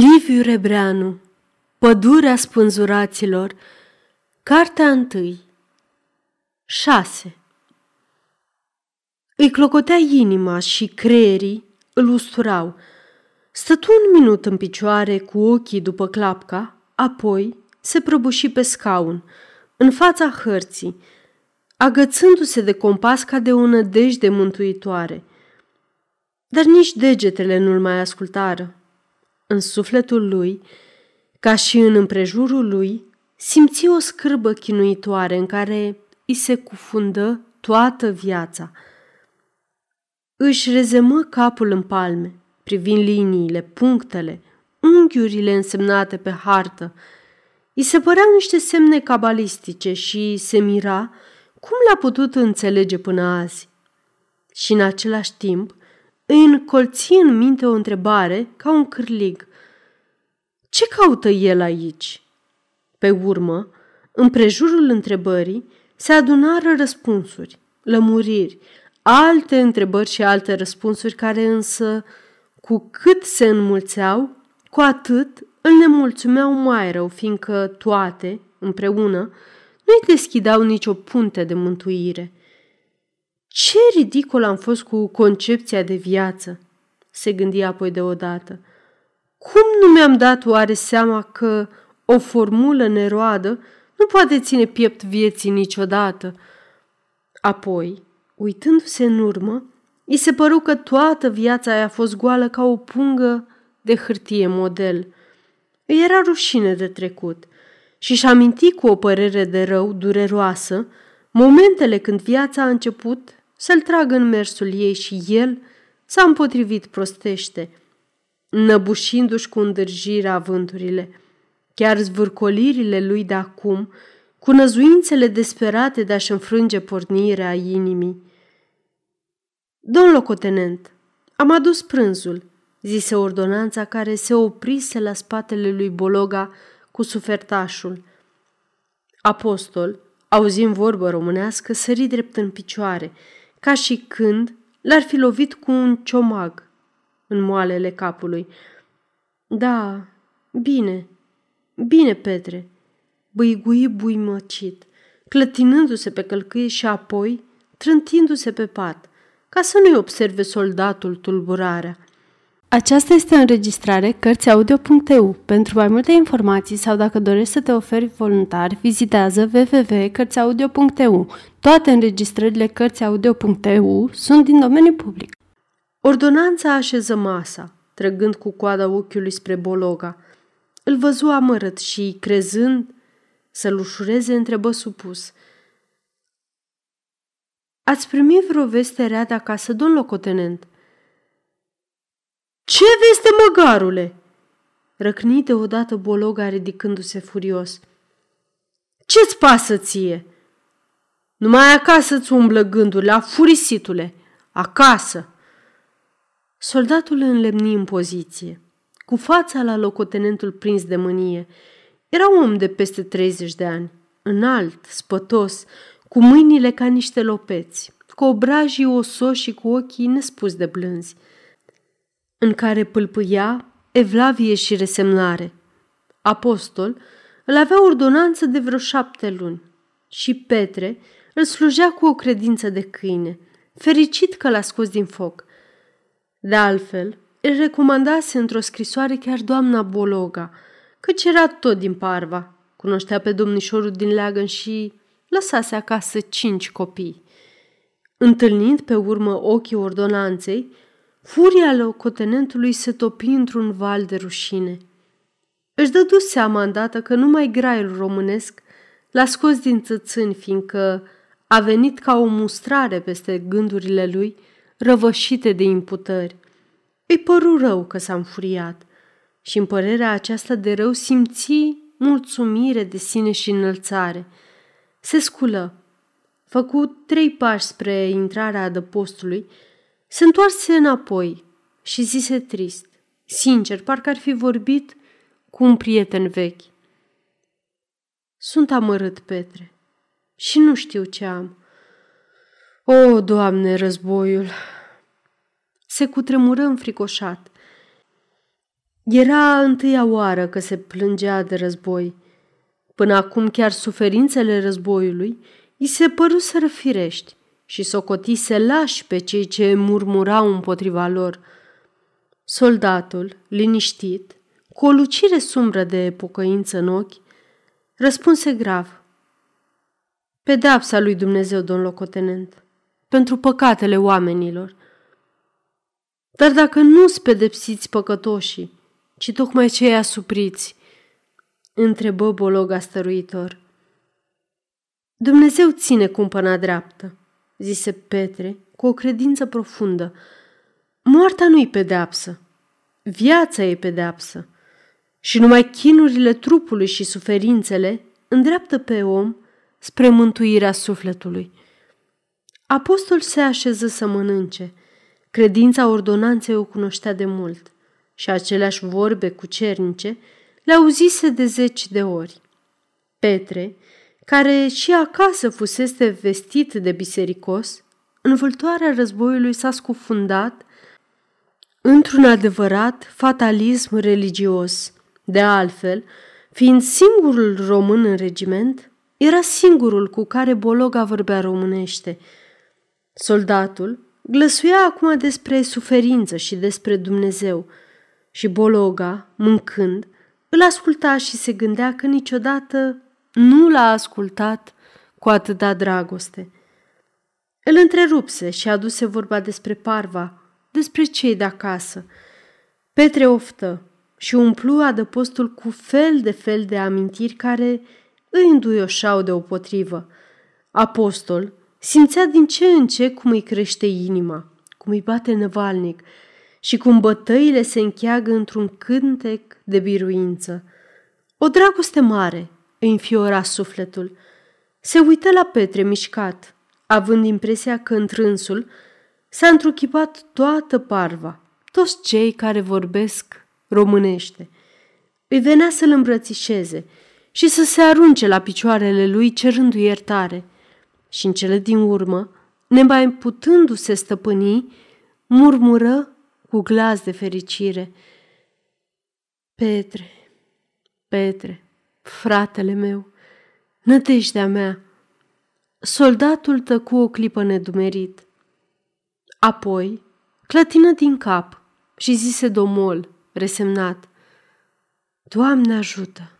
Liviu Rebreanu Pădurea spânzuraților Cartea întâi 6 Îi clocotea inima și creierii îl usturau. Stătu un minut în picioare cu ochii după clapca, apoi se prăbuși pe scaun, în fața hărții, agățându-se de compas ca de o nădejde mântuitoare. Dar nici degetele nu-l mai ascultară în sufletul lui, ca și în împrejurul lui, simți o scârbă chinuitoare în care îi se cufundă toată viața. Își rezemă capul în palme, privind liniile, punctele, unghiurile însemnate pe hartă. Îi se păreau niște semne cabalistice și se mira cum l-a putut înțelege până azi. Și în același timp îi încolți în minte o întrebare ca un cârlig. Ce caută el aici? Pe urmă, în prejurul întrebării, se adunară răspunsuri, lămuriri, alte întrebări și alte răspunsuri care însă, cu cât se înmulțeau, cu atât îl nemulțumeau mai rău, fiindcă toate, împreună, nu-i deschideau nicio punte de mântuire – ce ridicol am fost cu concepția de viață, se gândi apoi deodată. Cum nu mi-am dat oare seama că o formulă neroadă nu poate ține piept vieții niciodată? Apoi, uitându-se în urmă, îi se păru că toată viața aia a fost goală ca o pungă de hârtie model. Îi era rușine de trecut și-și aminti cu o părere de rău dureroasă momentele când viața a început să-l tragă în mersul ei și el s-a împotrivit prostește, năbușindu-și cu îndârjirea vânturile. Chiar zvârcolirile lui de acum, cu năzuințele desperate de a-și înfrânge pornirea inimii. Domn locotenent, am adus prânzul, zise ordonanța care se oprise la spatele lui Bologa cu sufertașul. Apostol, auzind vorbă românească, sări drept în picioare – ca și când l-ar fi lovit cu un ciomag în moalele capului. Da, bine, bine, Petre, băigui buimăcit, clătinându-se pe călcâie și apoi trântindu-se pe pat, ca să nu-i observe soldatul tulburarea. Aceasta este o înregistrare Cărțiaudio.eu. Pentru mai multe informații sau dacă dorești să te oferi voluntar, vizitează www.cărțiaudio.eu. Toate înregistrările Cărțiaudio.eu sunt din domeniu public. Ordonanța așeză masa, trăgând cu coada ochiului spre Bologa. Îl văzu amărât și, crezând să-l ușureze, întrebă supus. Ați primit vreo veste rea de acasă, domn locotenent?" Ce veste, măgarule?" Răcni deodată Bologa ridicându-se furios. Ce-ți pasă ție?" Numai acasă-ți umblă gândurile, afurisitule, acasă!" Soldatul înlemni în poziție, cu fața la locotenentul prins de mânie. Era un om de peste 30 de ani, înalt, spătos, cu mâinile ca niște lopeți, cu obrajii osoși și cu ochii nespus de blânzi în care pâlpâia evlavie și resemnare. Apostol îl avea ordonanță de vreo șapte luni și Petre îl slujea cu o credință de câine, fericit că l-a scos din foc. De altfel, îl recomandase într-o scrisoare chiar doamna Bologa, căci era tot din Parva, cunoștea pe domnișorul din Leagăn și lăsase acasă cinci copii. Întâlnind pe urmă ochii ordonanței, Furia locotenentului se topi într-un val de rușine. Își dădu seama îndată că numai graiul românesc l-a scos din țățâni, fiindcă a venit ca o mustrare peste gândurile lui, răvășite de imputări. Îi păru rău că s-a înfuriat și în părerea aceasta de rău simți mulțumire de sine și înălțare. Se sculă, făcu trei pași spre intrarea adăpostului se întoarse înapoi și zise trist, sincer, parcă ar fi vorbit cu un prieten vechi. Sunt amărât, Petre, și nu știu ce am. O, Doamne, războiul! Se cutremură înfricoșat. Era întâia oară că se plângea de război. Până acum chiar suferințele războiului îi se păruseră firești și socotise lași pe cei ce murmurau împotriva lor. Soldatul, liniștit, cu o lucire sumbră de pocăință în ochi, răspunse grav. Pedapsa lui Dumnezeu, domn locotenent, pentru păcatele oamenilor. Dar dacă nu-ți pedepsiți păcătoșii, ci tocmai cei asupriți, întrebă bologa stăruitor. Dumnezeu ține cumpăna dreaptă, zise Petre cu o credință profundă. Moartea nu-i pedeapsă, viața e pedeapsă. Și numai chinurile trupului și suferințele îndreaptă pe om spre mântuirea sufletului. Apostol se așeză să mănânce. Credința ordonanței o cunoștea de mult și aceleași vorbe cu cernice le auzise de zeci de ori. Petre, care și acasă fusese vestit de bisericos, în vâltoarea războiului s-a scufundat într-un adevărat fatalism religios. De altfel, fiind singurul român în regiment, era singurul cu care Bologa vorbea românește. Soldatul glăsuia acum despre suferință și despre Dumnezeu și Bologa, mâncând, îl asculta și se gândea că niciodată nu l-a ascultat cu atâta dragoste. Îl întrerupse și aduse vorba despre Parva, despre cei de acasă. Petre oftă și umplu adăpostul cu fel de fel de amintiri care îi înduioșau de potrivă. Apostol simțea din ce în ce cum îi crește inima, cum îi bate năvalnic și cum bătăile se încheagă într-un cântec de biruință. O dragoste mare îi înfiora sufletul. Se uită la Petre mișcat, având impresia că întrânsul s-a întruchipat toată parva, toți cei care vorbesc românește. Îi venea să-l îmbrățișeze și să se arunce la picioarele lui cerându iertare. Și în cele din urmă, nemai putându-se stăpâni, murmură cu glas de fericire. Petre, Petre, fratele meu, nădejdea mea. Soldatul tăcu o clipă nedumerit. Apoi clătină din cap și zise domol, resemnat, Doamne ajută!